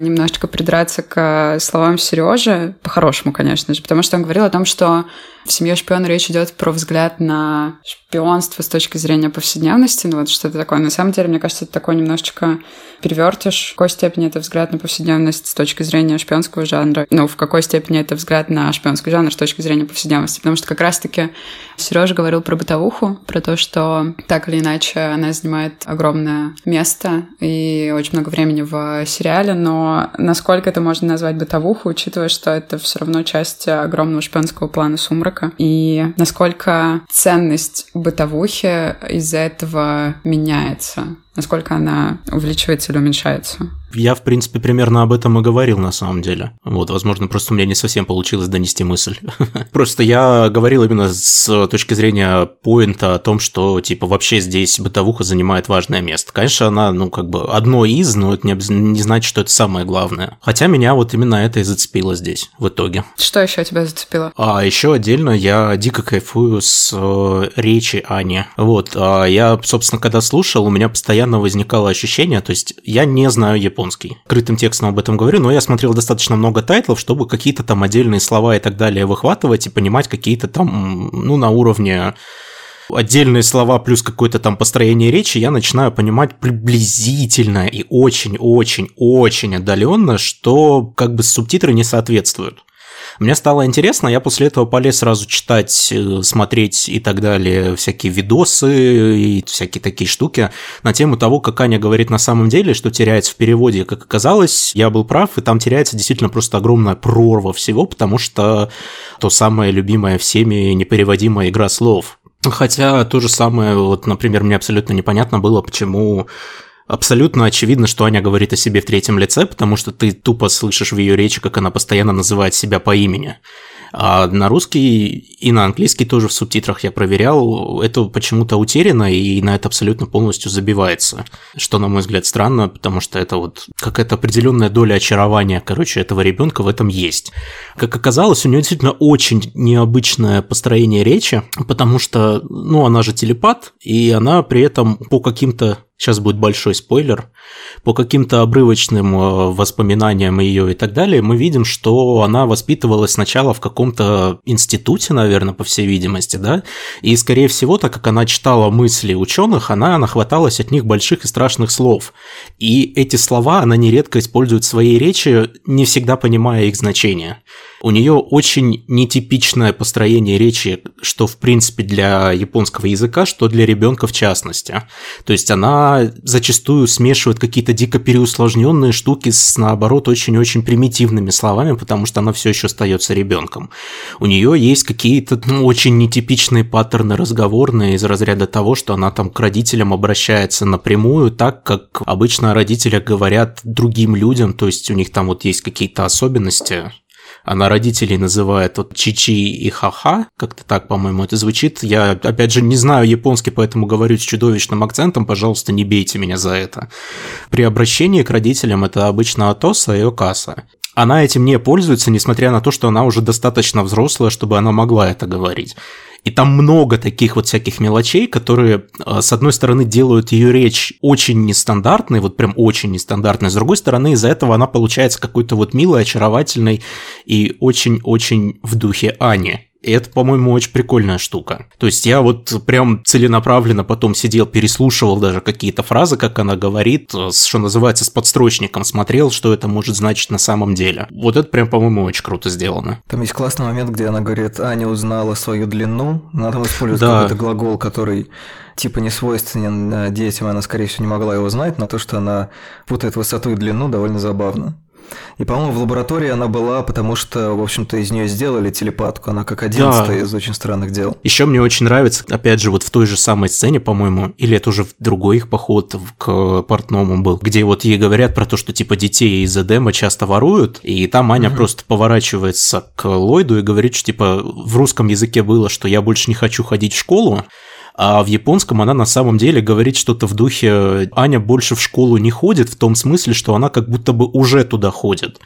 немножечко придраться к словам Сережи, по-хорошему, конечно же, потому что он говорил о том, что в «Семье шпиона» речь идет про взгляд на шпионство с точки зрения повседневности, ну вот что-то такое. На самом деле, мне кажется, это такой немножечко перевертыш. В какой степени это взгляд на повседневность с точки зрения шпионского жанра? Ну, в какой степени это взгляд на шпионский жанр с точки зрения повседневности? Потому что как раз-таки Сережа говорил про бытовуху, про то, что так или иначе она занимает огромное место и очень много времени в сериале, но насколько это можно назвать бытовуху, учитывая, что это все равно часть огромного шпионского плана «Сумрак», сумрака, и насколько ценность бытовухи из-за этого меняется, насколько она увеличивается или уменьшается. Я, в принципе, примерно об этом и говорил на самом деле. Вот, возможно, просто у меня не совсем получилось донести мысль. Просто я говорил именно с точки зрения поинта о том, что, типа, вообще здесь бытовуха занимает важное место. Конечно, она, ну, как бы одно из, но это не, не значит, что это самое главное. Хотя меня вот именно это и зацепило здесь в итоге. Что еще тебя зацепило? А еще отдельно я дико кайфую с э, речи Ани. Вот, а я, собственно, когда слушал, у меня постоянно возникало ощущение, то есть я не знаю японский японский. Открытым текстом об этом говорю, но я смотрел достаточно много тайтлов, чтобы какие-то там отдельные слова и так далее выхватывать и понимать какие-то там, ну, на уровне отдельные слова плюс какое-то там построение речи, я начинаю понимать приблизительно и очень-очень-очень отдаленно, что как бы субтитры не соответствуют. Мне стало интересно, я после этого полез сразу читать, э, смотреть и так далее, всякие видосы и всякие такие штуки на тему того, как Аня говорит на самом деле, что теряется в переводе. Как оказалось, я был прав, и там теряется действительно просто огромная прорва всего, потому что то самое любимое всеми непереводимая игра слов. Хотя то же самое, вот, например, мне абсолютно непонятно было, почему Абсолютно очевидно, что Аня говорит о себе в третьем лице, потому что ты тупо слышишь в ее речи, как она постоянно называет себя по имени. А на русский и на английский тоже в субтитрах я проверял, это почему-то утеряно и на это абсолютно полностью забивается. Что, на мой взгляд, странно, потому что это вот какая-то определенная доля очарования, короче, этого ребенка в этом есть. Как оказалось, у нее действительно очень необычное построение речи, потому что, ну, она же телепат, и она при этом по каким-то Сейчас будет большой спойлер. По каким-то обрывочным э, воспоминаниям ее и так далее, мы видим, что она воспитывалась сначала в каком-то институте, наверное, по всей видимости, да, и, скорее всего, так как она читала мысли ученых, она нахваталась от них больших и страшных слов. И эти слова она нередко использует в своей речи, не всегда понимая их значение. У нее очень нетипичное построение речи, что в принципе для японского языка, что для ребенка в частности. То есть она зачастую смешивает какие-то дико переусложненные штуки с, наоборот, очень-очень примитивными словами, потому что она все еще остается ребенком. У нее есть какие-то ну, очень нетипичные паттерны разговорные из разряда того, что она там к родителям обращается напрямую, так как обычно о говорят другим людям, то есть у них там вот есть какие-то особенности, она родителей называет вот чичи и ха-ха, как-то так, по-моему, это звучит. Я, опять же, не знаю японский, поэтому говорю с чудовищным акцентом, пожалуйста, не бейте меня за это. При обращении к родителям это обычно Атоса и Окаса. Она этим не пользуется, несмотря на то, что она уже достаточно взрослая, чтобы она могла это говорить. И там много таких вот всяких мелочей, которые, э, с одной стороны, делают ее речь очень нестандартной, вот прям очень нестандартной, с другой стороны, из-за этого она получается какой-то вот милой, очаровательной и очень-очень в духе Ани. И это, по-моему, очень прикольная штука. То есть я вот прям целенаправленно потом сидел, переслушивал даже какие-то фразы, как она говорит, что называется, с подстрочником, смотрел, что это может значить на самом деле. Вот это прям, по-моему, очень круто сделано. Там есть классный момент, где она говорит, Аня узнала свою длину, она там использует Да. какой-то глагол, который типа не свойственен э, детям, она, скорее всего, не могла его знать, но то, что она путает высоту и длину, довольно забавно. И, по-моему, в лаборатории она была, потому что, в общем-то, из нее сделали телепатку. Она как одиннадцатая из очень странных дел. Еще мне очень нравится, опять же, вот в той же самой сцене, по-моему, или это уже в другой их поход к портному был, где вот ей говорят про то, что типа детей из Эдема часто воруют, и там Аня просто поворачивается к Ллойду и говорит, что типа в русском языке было, что я больше не хочу ходить в школу, а в японском она на самом деле говорит что-то в духе «Аня больше в школу не ходит», в том смысле, что она как будто бы уже туда ходит.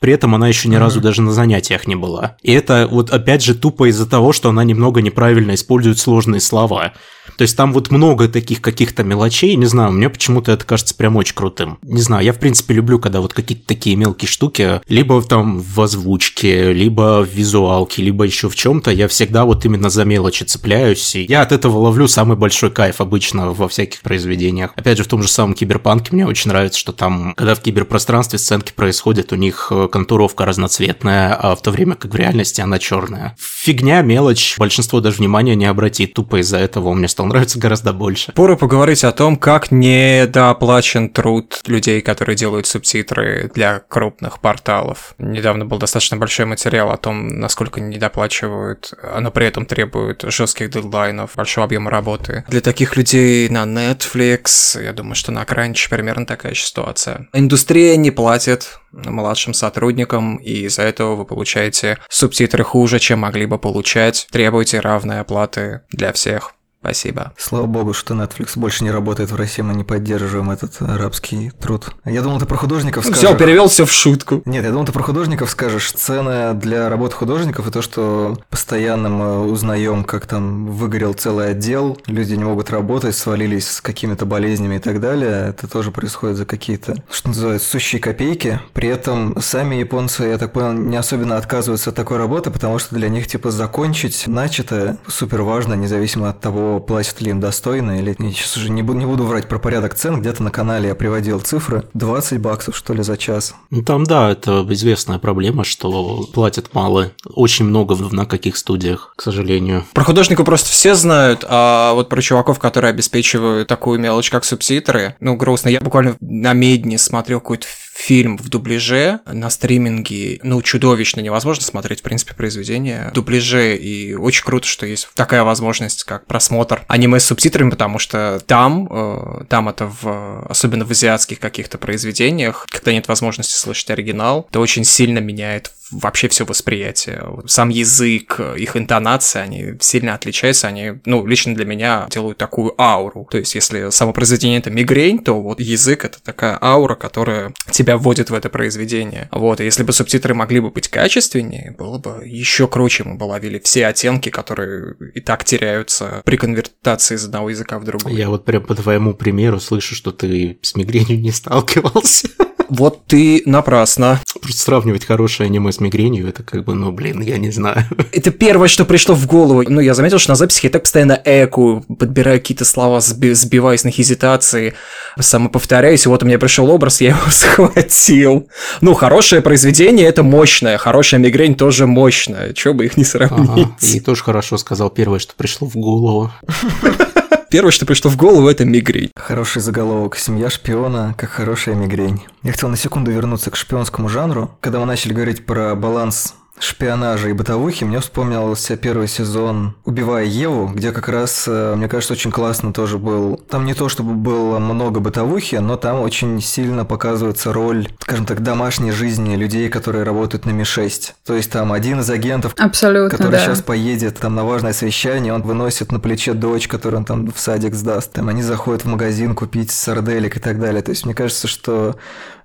При этом она еще ни разу даже на занятиях не была. И это вот опять же тупо из-за того, что она немного неправильно использует сложные слова. То есть там вот много таких каких-то мелочей, не знаю, мне почему-то это кажется прям очень крутым. Не знаю, я в принципе люблю, когда вот какие-то такие мелкие штуки, либо там в озвучке, либо в визуалке, либо еще в чем-то, я всегда вот именно за мелочи цепляюсь, и я от этого ловлю самый большой кайф обычно во всяких произведениях. Опять же, в том же самом Киберпанке мне очень нравится, что там, когда в киберпространстве сценки происходят, у них э, контуровка разноцветная, а в то время как в реальности она черная. Фигня, мелочь, большинство даже внимания не обратит, тупо из-за этого он мне стал нравиться гораздо больше. Пора поговорить о том, как недооплачен труд людей, которые делают субтитры для крупных порталов. Недавно был достаточно большой материал о том, насколько недоплачивают, но при этом требуют жестких дедлайнов, большого объема работы. Для таких людей на Netflix, я думаю, что на Crunchy примерно такая же ситуация. Индустрия не платит младшим сотрудникам, и из-за этого вы получаете субтитры хуже, чем могли бы получать. Требуйте равной оплаты для всех. Спасибо. Слава богу, что Netflix больше не работает в России, мы не поддерживаем этот арабский труд. Я думал, ты про художников скажешь. Взял, перевел все в шутку. Нет, я думал, ты про художников скажешь. Цены для работы художников и то, что постоянно мы узнаем, как там выгорел целый отдел, люди не могут работать, свалились с какими-то болезнями и так далее. Это тоже происходит за какие-то, что называется, сущие копейки. При этом сами японцы, я так понял, не особенно отказываются от такой работы, потому что для них, типа, закончить начатое супер важно, независимо от того, платят ли им достойно или... Я сейчас уже не буду, не буду врать про порядок цен, где-то на канале я приводил цифры. 20 баксов, что ли, за час. Ну, там, да, это известная проблема, что платят мало. Очень много в- на каких студиях, к сожалению. Про художников просто все знают, а вот про чуваков, которые обеспечивают такую мелочь, как субтитры, ну, грустно. Я буквально на медне смотрел какой-то фильм в дубляже на стриминге. Ну, чудовищно невозможно смотреть, в принципе, произведение в дубляже. И очень круто, что есть такая возможность, как просмотр аниме с субтитрами, потому что там, э, там это в, особенно в азиатских каких-то произведениях, когда нет возможности слышать оригинал, это очень сильно меняет вообще все восприятие. Сам язык, их интонация, они сильно отличаются, они, ну, лично для меня делают такую ауру. То есть, если само произведение это мигрень, то вот язык это такая аура, которая тебя тебя вводит в это произведение. Вот, и если бы субтитры могли бы быть качественнее, было бы еще круче, мы бы ловили все оттенки, которые и так теряются при конвертации из одного языка в другой. Я вот прям по твоему примеру слышу, что ты с мигренью не сталкивался. Вот ты напрасно. Просто сравнивать хорошее аниме с мигренью, это как бы, ну, блин, я не знаю. Это первое, что пришло в голову. Ну, я заметил, что на записи я так постоянно эку, подбираю какие-то слова, сби- сбиваюсь на хезитации, самоповторяюсь, и вот у меня пришел образ, я его схватил. Ну, хорошее произведение — это мощное, хорошая мигрень тоже мощная, чего бы их не сравнить. Ага, и тоже хорошо сказал первое, что пришло в голову. Первое, что пришло в голову, это мигрень. Хороший заголовок «Семья шпиона, как хорошая мигрень». Я хотел на секунду вернуться к шпионскому жанру. Когда мы начали говорить про баланс шпионажа и бытовухи, мне вспомнился первый сезон «Убивая Еву», где как раз, э, мне кажется, очень классно тоже был. Там не то, чтобы было много бытовухи, но там очень сильно показывается роль, скажем так, домашней жизни людей, которые работают на Ми-6. То есть там один из агентов, Абсолютно, который да. сейчас поедет там на важное совещание, он выносит на плече дочь, которую он там в садик сдаст. Там они заходят в магазин купить сарделек и так далее. То есть мне кажется, что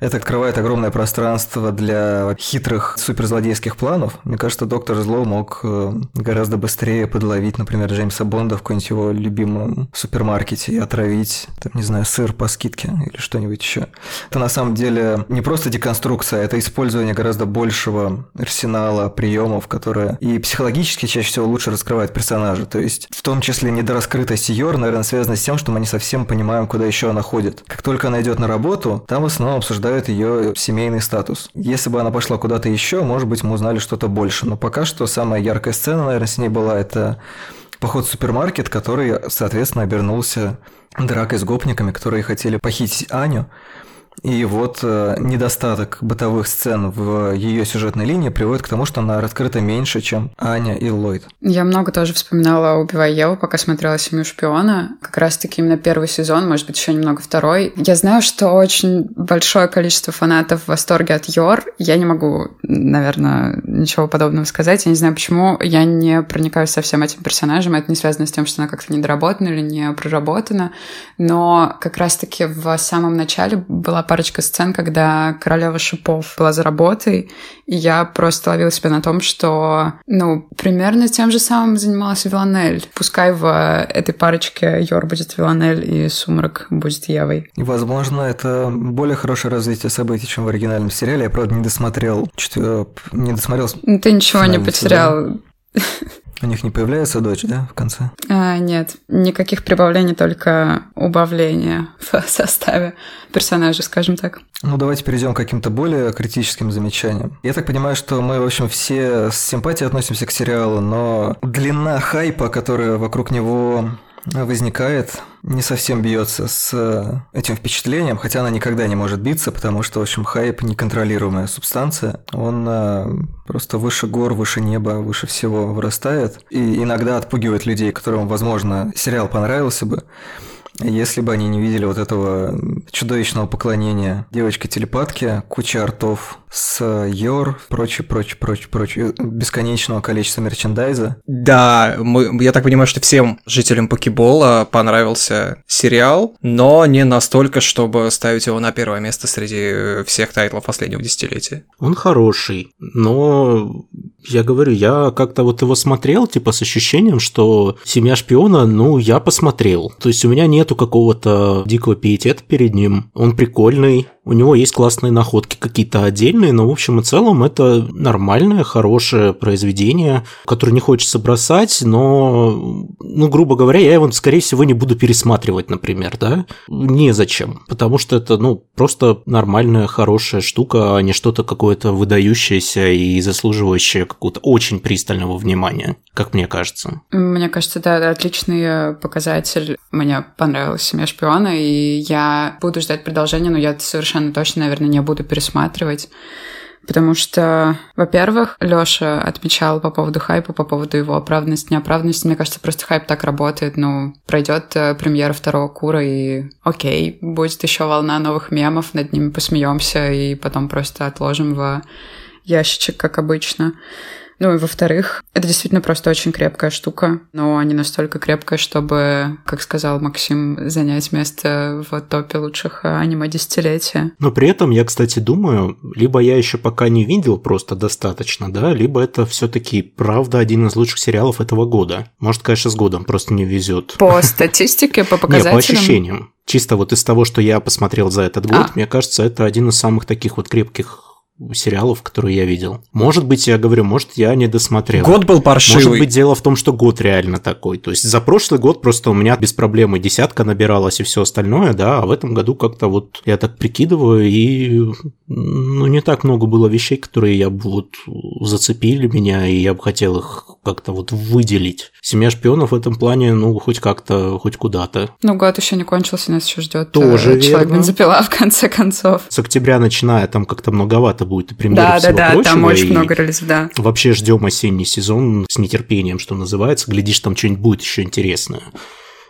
это открывает огромное пространство для хитрых суперзлодейских планов. Мне кажется, доктор Зло мог э, гораздо быстрее подловить, например, Джеймса Бонда в каком-нибудь его любимом супермаркете и отравить, там, не знаю, сыр по скидке или что-нибудь еще. Это на самом деле не просто деконструкция, это использование гораздо большего арсенала приемов, которые и психологически чаще всего лучше раскрывают персонажа. То есть в том числе недораскрытость Йор, наверное, связана с тем, что мы не совсем понимаем, куда еще она ходит. Как только она идет на работу, там в основном обсуждают ее семейный статус. Если бы она пошла куда-то еще, может быть, мы узнали что-то больше. Но пока что самая яркая сцена, наверное, с ней была это поход в супермаркет, который, соответственно, обернулся дракой с гопниками, которые хотели похитить Аню. И вот э, недостаток бытовых сцен в ее сюжетной линии приводит к тому, что она раскрыта меньше, чем Аня и Ллойд. Я много тоже вспоминала «Убивая Еву», пока смотрела «Семью шпиона». Как раз-таки именно первый сезон, может быть, еще немного второй. Я знаю, что очень большое количество фанатов в восторге от Йор. Я не могу, наверное, ничего подобного сказать. Я не знаю, почему я не проникаюсь со всем этим персонажем. Это не связано с тем, что она как-то недоработана или не проработана. Но как раз-таки в самом начале была парочка сцен, когда королева шипов была за работой, и я просто ловила себя на том, что, ну, примерно тем же самым занималась Виланель. Пускай в этой парочке Йор будет Виланель и Сумрак будет Евой. Возможно, это более хорошее развитие событий, чем в оригинальном сериале. Я, правда, не досмотрел, четвер- не досмотрел. Ну, Ты ничего не потерял. У них не появляется дочь, да, в конце? А, нет, никаких прибавлений, только убавления в составе персонажа, скажем так. Ну, давайте перейдем к каким-то более критическим замечаниям. Я так понимаю, что мы, в общем, все с симпатией относимся к сериалу, но длина хайпа, которая вокруг него возникает, не совсем бьется с этим впечатлением, хотя она никогда не может биться, потому что, в общем, хайп неконтролируемая субстанция. Он э, просто выше гор, выше неба, выше всего вырастает. И иногда отпугивает людей, которым, возможно, сериал понравился бы. Если бы они не видели вот этого чудовищного поклонения девочки-телепатки, куча артов с Йор, прочее, прочее, прочее, прочее, бесконечного количества мерчендайза. Да, мы, я так понимаю, что всем жителям Покебола понравился сериал, но не настолько, чтобы ставить его на первое место среди всех тайтлов последнего десятилетия. Он хороший, но я говорю, я как-то вот его смотрел, типа с ощущением, что «Семья шпиона», ну, я посмотрел. То есть у меня нету какого-то дикого пиетета перед ним. Он прикольный, у него есть классные находки какие-то отдельные, но в общем и целом это нормальное, хорошее произведение, которое не хочется бросать, но, ну, грубо говоря, я его, скорее всего, не буду пересматривать, например, да? Незачем, потому что это, ну, просто нормальная, хорошая штука, а не что-то какое-то выдающееся и заслуживающее какого-то очень пристального внимания, как мне кажется. Мне кажется, да, отличный показатель. Мне понравилась «Семья шпиона», и я буду ждать продолжения, но я совершенно точно, наверное, не буду пересматривать. Потому что, во-первых, Лёша отмечал по поводу хайпа, по поводу его оправданности, неоправданности. Мне кажется, просто хайп так работает. Ну, пройдет премьера второго кура, и окей, будет еще волна новых мемов, над ними посмеемся, и потом просто отложим в ящичек, как обычно. Ну и во-вторых, это действительно просто очень крепкая штука, но не настолько крепкая, чтобы, как сказал Максим, занять место в топе лучших аниме десятилетия. Но при этом я, кстати, думаю, либо я еще пока не видел просто достаточно, да, либо это все-таки правда один из лучших сериалов этого года. Может, конечно, с годом просто не везет. По статистике, по показателям? по ощущениям. Чисто вот из того, что я посмотрел за этот год, А. мне кажется, это один из самых таких вот крепких сериалов, которые я видел. Может быть, я говорю, может, я не досмотрел. Год был паршивый. Может быть, дело в том, что год реально такой. То есть за прошлый год просто у меня без проблем и десятка набиралась и все остальное, да, а в этом году как-то вот я так прикидываю, и ну, не так много было вещей, которые я бы вот зацепили меня, и я бы хотел их как-то вот выделить. Семья шпионов в этом плане, ну, хоть как-то, хоть куда-то. Ну, год еще не кончился, нас еще ждет Тоже человек верно. бензопила в конце концов. С октября начиная, там как-то многовато будет и премьеры Да, да, всего да, прочего, там очень много релизов, да. Вообще ждем осенний сезон с нетерпением, что называется. Глядишь, там что-нибудь будет еще интересное.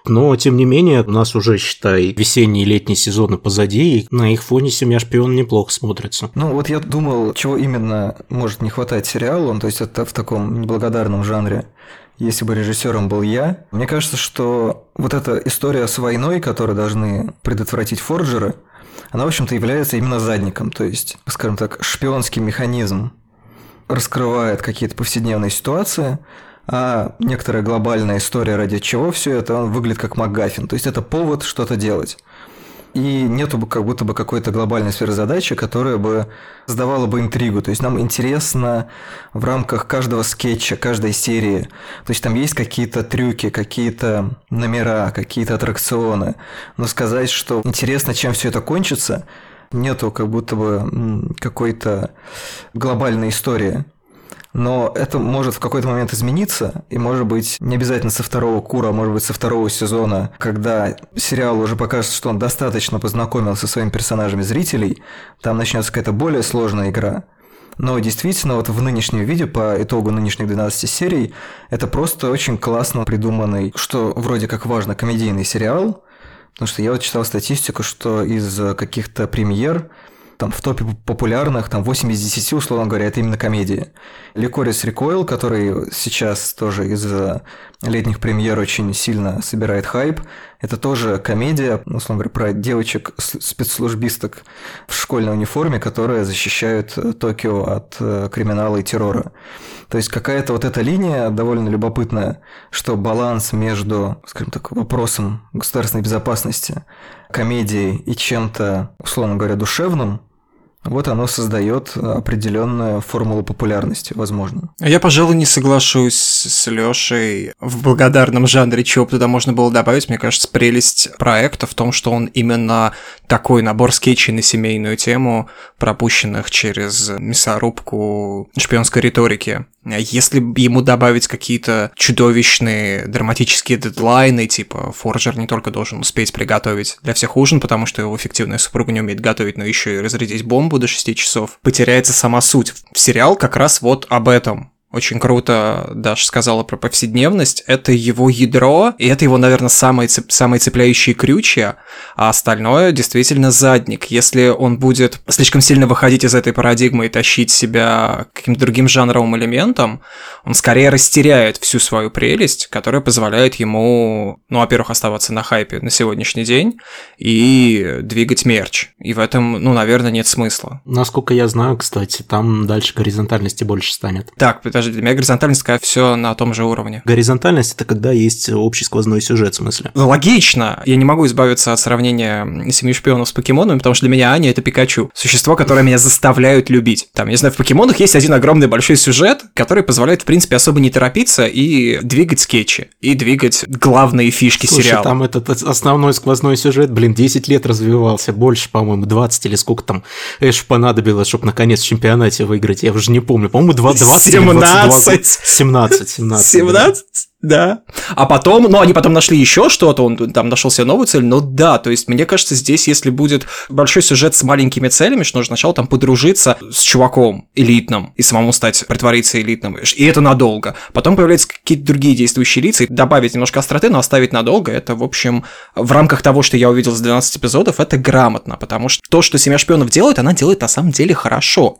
Но, тем не менее, у нас уже, считай, весенний и летний сезоны позади, и на их фоне «Семья шпион» неплохо смотрится. Ну, вот я думал, чего именно может не хватать сериалу, ну, то есть это в таком неблагодарном жанре. Если бы режиссером был я, мне кажется, что вот эта история с войной, которую должны предотвратить форджеры, она, в общем-то, является именно задником, то есть, скажем так, шпионский механизм раскрывает какие-то повседневные ситуации, а некоторая глобальная история, ради чего все это, он выглядит как МакГаффин. То есть это повод что-то делать. И нету бы как будто бы какой-то глобальной сферы задачи, которая бы создавала бы интригу. То есть нам интересно в рамках каждого скетча, каждой серии. То есть там есть какие-то трюки, какие-то номера, какие-то аттракционы. Но сказать, что интересно, чем все это кончится, нету как будто бы какой-то глобальной истории. Но это может в какой-то момент измениться, и может быть не обязательно со второго кура, а может быть со второго сезона, когда сериал уже покажется, что он достаточно познакомился со своими персонажами зрителей, там начнется какая-то более сложная игра. Но действительно, вот в нынешнем виде, по итогу нынешних 12 серий, это просто очень классно придуманный, что вроде как важно, комедийный сериал, потому что я вот читал статистику, что из каких-то премьер там в топе популярных, там 8 из 10, условно говоря, это именно комедии. Ликорис Recoil, который сейчас тоже из-за летних премьер очень сильно собирает хайп, это тоже комедия, условно говоря, про девочек-спецслужбисток в школьной униформе, которые защищают э, Токио от э, криминала и террора. То есть какая-то вот эта линия довольно любопытная, что баланс между, скажем так, вопросом государственной безопасности, комедией и чем-то, условно говоря, душевным, вот оно создает определенную формулу популярности, возможно. Я, пожалуй, не соглашусь с Лешей в благодарном жанре, чего бы туда можно было добавить. Мне кажется, прелесть проекта в том, что он именно такой набор скетчей на семейную тему, пропущенных через мясорубку шпионской риторики. Если бы ему добавить какие-то чудовищные драматические дедлайны, типа Форджер не только должен успеть приготовить для всех ужин, потому что его фиктивная супруга не умеет готовить, но еще и разрядить бомбу до 6 часов, потеряется сама суть. Сериал как раз вот об этом. Очень круто Даша сказала про повседневность. Это его ядро, и это его, наверное, самые, цеп... самые цепляющие крючья, а остальное действительно задник. Если он будет слишком сильно выходить из этой парадигмы и тащить себя каким-то другим жанровым элементом, он скорее растеряет всю свою прелесть, которая позволяет ему, ну, во-первых, оставаться на хайпе на сегодняшний день и двигать мерч. И в этом, ну, наверное, нет смысла. Насколько я знаю, кстати, там дальше горизонтальности больше станет. Так, подожди, даже для меня горизонтальность такая все на том же уровне. Горизонтальность это когда есть общий сквозной сюжет, в смысле? Ну, логично. Я не могу избавиться от сравнения «Семью шпионов» с «Покемонами», потому что для меня Аня — это Пикачу. Существо, которое меня заставляют любить. Там, я знаю, в «Покемонах» есть один огромный большой сюжет, который позволяет, в принципе, особо не торопиться и двигать скетчи, и двигать главные фишки Слушай, сериала. там этот основной сквозной сюжет, блин, 10 лет развивался, больше, по-моему, 20 или сколько там Эш понадобилось, чтобы наконец в чемпионате выиграть. Я уже не помню, по-моему, 20 17. 17. 20, 17, 17. 17? Да. А потом, ну, они потом нашли еще что-то, он там нашел себе новую цель, но да, то есть, мне кажется, здесь, если будет большой сюжет с маленькими целями, что нужно сначала там подружиться с чуваком элитным и самому стать, притвориться элитным, и это надолго. Потом появляются какие-то другие действующие лица, и добавить немножко остроты, но оставить надолго, это, в общем, в рамках того, что я увидел с 12 эпизодов, это грамотно, потому что то, что «Семья шпионов» делает, она делает на самом деле хорошо.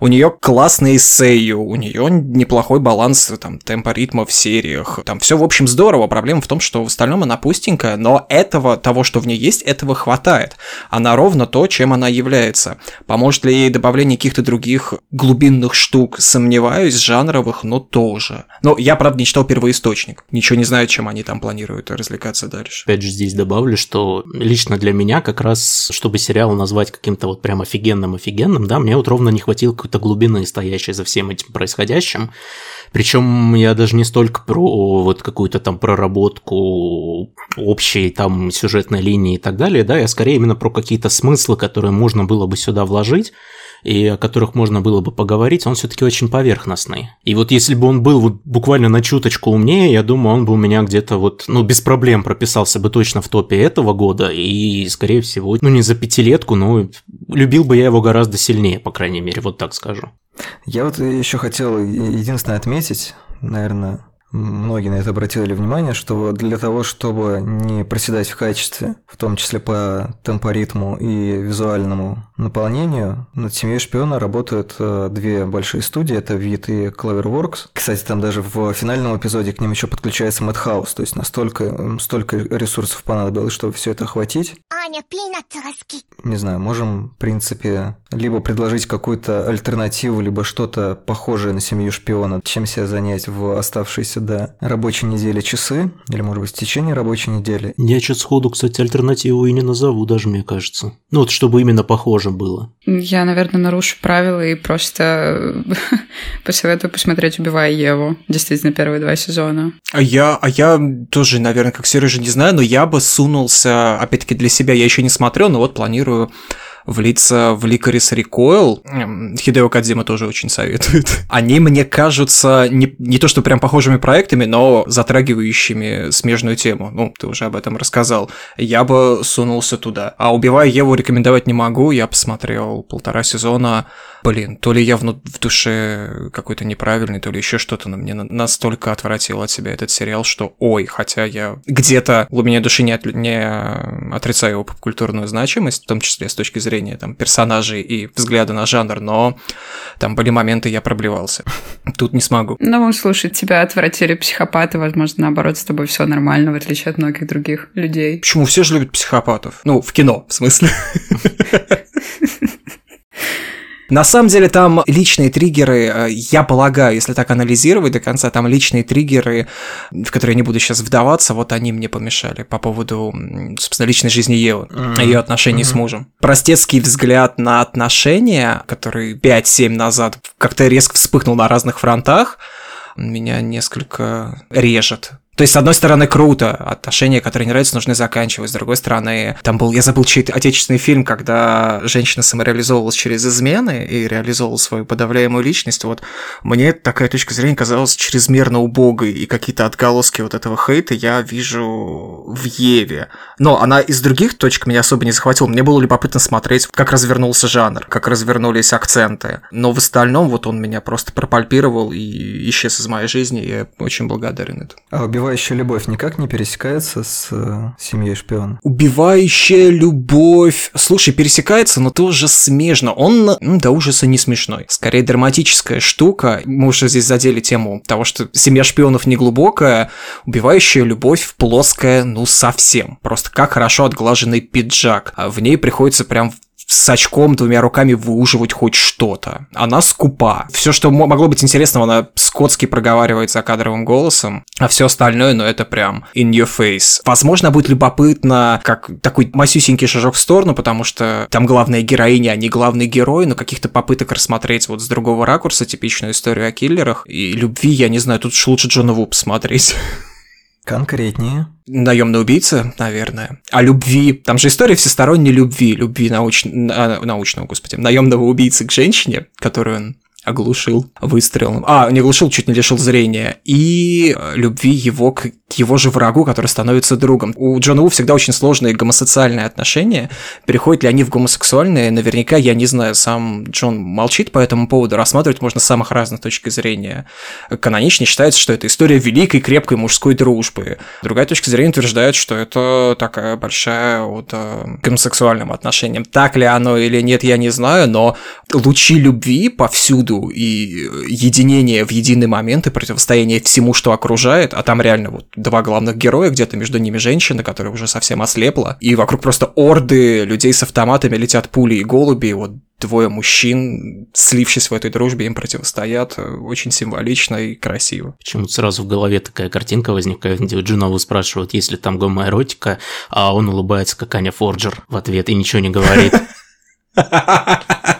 У нее классные сею, у нее неплохой баланс там темпа ритма в сериях. Там все, в общем, здорово. Проблема в том, что в остальном она пустенькая, но этого, того, что в ней есть, этого хватает. Она ровно то, чем она является. Поможет ли ей добавление каких-то других глубинных штук? Сомневаюсь, жанровых, но тоже. Но я, правда, не читал первоисточник. Ничего не знаю, чем они там планируют развлекаться дальше. Опять же, здесь добавлю, что лично для меня как раз, чтобы сериал назвать каким-то вот прям офигенным-офигенным, да, мне вот ровно не хватило какой-то глубины, стоящей за всем этим происходящим. Причем я даже не столько про вот какую-то там проработку общей там сюжетной линии и так далее, да, я скорее именно про какие-то смыслы, которые можно было бы сюда вложить, и о которых можно было бы поговорить, он все-таки очень поверхностный. И вот если бы он был вот буквально на чуточку умнее, я думаю, он бы у меня где-то вот, ну, без проблем прописался бы точно в топе этого года, и, скорее всего, ну, не за пятилетку, но любил бы я его гораздо сильнее, по крайней мере, вот так скажу. Я вот еще хотел единственное отметить, наверное, многие на это обратили внимание, что для того, чтобы не проседать в качестве, в том числе по темпоритму и визуальному наполнению, над «Семьей шпиона» работают э, две большие студии, это Вид и Cloverworks. Кстати, там даже в финальном эпизоде к ним еще подключается Madhouse, то есть настолько столько ресурсов понадобилось, чтобы все это охватить. Аня, Не знаю, можем, в принципе, либо предложить какую-то альтернативу, либо что-то похожее на «Семью шпиона», чем себя занять в оставшиеся до рабочей недели часы, или, может быть, в течение рабочей недели. Я что-то сходу, кстати, альтернативу и не назову даже, мне кажется. Ну вот, чтобы именно похоже было. Я, наверное, нарушу правила и просто посоветую посмотреть «Убивая Еву». Действительно, первые два сезона. А я, а я тоже, наверное, как Сережа, не знаю, но я бы сунулся, опять-таки, для себя я еще не смотрел, но вот планирую влиться в Licorice Recoil. Хидео Кадзима тоже очень советует. Они мне кажутся не, не то что прям похожими проектами, но затрагивающими смежную тему. Ну, ты уже об этом рассказал. Я бы сунулся туда. А «Убивая Еву» рекомендовать не могу. Я посмотрел полтора сезона блин, то ли я в, в душе какой-то неправильный, то ли еще что-то, но мне настолько отвратил от себя этот сериал, что ой, хотя я где-то в глубине души не, от, не отрицаю его попкультурную значимость, в том числе с точки зрения там персонажей и взгляда на жанр, но там были моменты, я проблевался. Тут не смогу. Ну, слушай, тебя отвратили психопаты, возможно, наоборот, с тобой все нормально, в отличие от многих других людей. Почему все же любят психопатов? Ну, в кино, в смысле. На самом деле там личные триггеры, э, я полагаю, если так анализировать до конца, там личные триггеры, в которые я не буду сейчас вдаваться, вот они мне помешали по поводу, собственно, личной жизни Евы, mm-hmm. ее отношений mm-hmm. с мужем. Простецкий взгляд на отношения, который 5-7 назад как-то резко вспыхнул на разных фронтах, меня несколько режет. То есть, с одной стороны, круто, отношения, которые не нравятся, нужны заканчивать. С другой стороны, там был, я забыл чей-то отечественный фильм, когда женщина самореализовывалась через измены и реализовывала свою подавляемую личность. Вот мне такая точка зрения казалась чрезмерно убогой, и какие-то отголоски вот этого хейта я вижу в Еве. Но она из других точек меня особо не захватила. Мне было любопытно смотреть, как развернулся жанр, как развернулись акценты. Но в остальном вот он меня просто пропальпировал и исчез из моей жизни, и я очень благодарен этому. Убивающая любовь никак не пересекается с э, семьей шпион? Убивающая любовь. Слушай, пересекается, но тоже смежно. Он до ужаса не смешной. Скорее драматическая штука. Мы уже здесь задели тему того, что семья шпионов не глубокая. Убивающая любовь плоская, ну совсем. Просто как хорошо отглаженный пиджак. А в ней приходится прям с очком двумя руками выуживать хоть что-то. Она скупа. Все, что могло быть интересного, она скотски проговаривает за кадровым голосом, а все остальное, ну это прям in your face. Возможно, будет любопытно, как такой масюсенький шажок в сторону, потому что там главная героиня, а не главный герой, но каких-то попыток рассмотреть вот с другого ракурса типичную историю о киллерах и любви, я не знаю, тут лучше Джона Ву посмотреть. Конкретнее. Наемный убийца, наверное. О любви. Там же история всесторонней любви. Любви науч... научного, господи, наемного убийцы к женщине, которую он оглушил выстрелом. А, не оглушил, чуть не лишил зрения. И э, любви его к его же врагу, который становится другом. У Джона Ву всегда очень сложные гомосоциальные отношения. Переходят ли они в гомосексуальные? Наверняка, я не знаю, сам Джон молчит по этому поводу. Рассматривать можно с самых разных точек зрения. Каноничнее считается, что это история великой крепкой мужской дружбы. Другая точка зрения утверждает, что это такая большая вот э, гомосексуальным отношениям. Так ли оно или нет, я не знаю, но лучи любви повсюду и единение в единый момент и противостояние всему, что окружает, а там реально вот два главных героя, где-то между ними женщина, которая уже совсем ослепла, и вокруг просто орды людей с автоматами летят пули и голуби, и вот двое мужчин, слившись в этой дружбе, им противостоят очень символично и красиво. Почему-то сразу в голове такая картинка возникает, где Джунову спрашивают, есть ли там гомоэротика, а он улыбается, как Аня Форджер в ответ и ничего не говорит.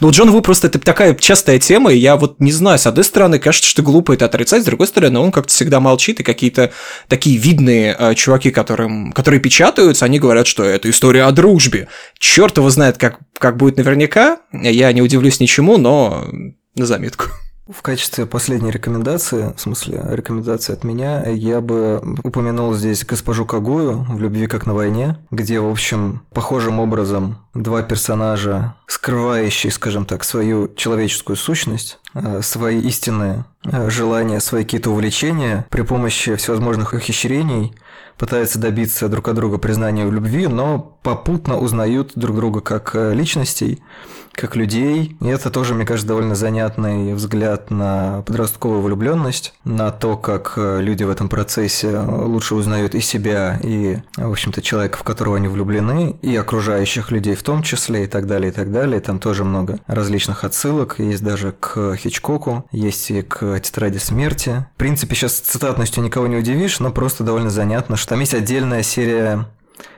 Ну, Джон Ву просто это такая частая тема, и я вот не знаю, с одной стороны, кажется, что глупо это отрицать, с другой стороны, он как-то всегда молчит, и какие-то такие видные э, чуваки, которым, которые печатаются, они говорят, что это история о дружбе. Черт его знает, как, как будет наверняка, я не удивлюсь ничему, но на заметку. В качестве последней рекомендации, в смысле рекомендации от меня, я бы упомянул здесь госпожу Кагую в «Любви как на войне», где, в общем, похожим образом два персонажа, скрывающие, скажем так, свою человеческую сущность, э, свои истинные желания, свои какие-то увлечения при помощи всевозможных ухищрений пытаются добиться друг от друга признания в любви, но попутно узнают друг друга как э, личностей, как людей. И это тоже, мне кажется, довольно занятный взгляд на подростковую влюбленность, на то, как э, люди в этом процессе лучше узнают и себя, и, в общем-то, человека, в которого они влюблены, и окружающих людей в том числе, и так далее, и так далее. Там тоже много различных отсылок, есть даже к Хичкоку, есть и к Тетради смерти. В принципе, сейчас цитатностью никого не удивишь, но просто довольно занятно, что там есть отдельная серия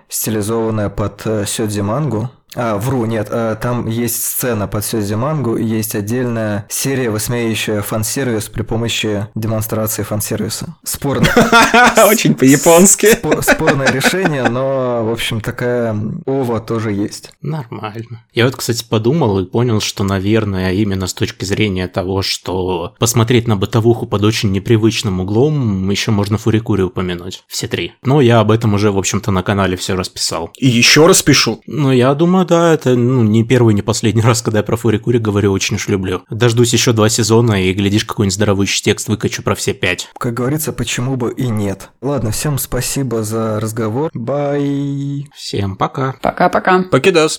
стилизованная под э, Сёдзи Мангу, а, вру, нет, а, там есть сцена под Сёзи Мангу, и есть отдельная серия, высмеивающая фан-сервис при помощи демонстрации фан-сервиса. Спорно. Очень по-японски. Спорное решение, но, в общем, такая ова тоже есть. Нормально. Я вот, кстати, подумал и понял, что, наверное, именно с точки зрения того, что посмотреть на бытовуху под очень непривычным углом, еще можно Фурикури упомянуть. Все три. Но я об этом уже, в общем-то, на канале все расписал. И еще распишу. Ну, я думаю, да, это ну, не первый, не последний раз, когда я про Фурикури говорю, очень уж люблю. Дождусь еще два сезона и, глядишь, какой-нибудь здоровущий текст выкачу про все пять. Как говорится, почему бы и нет. Ладно, всем спасибо за разговор. Бай. Всем пока. Пока-пока. Покидас.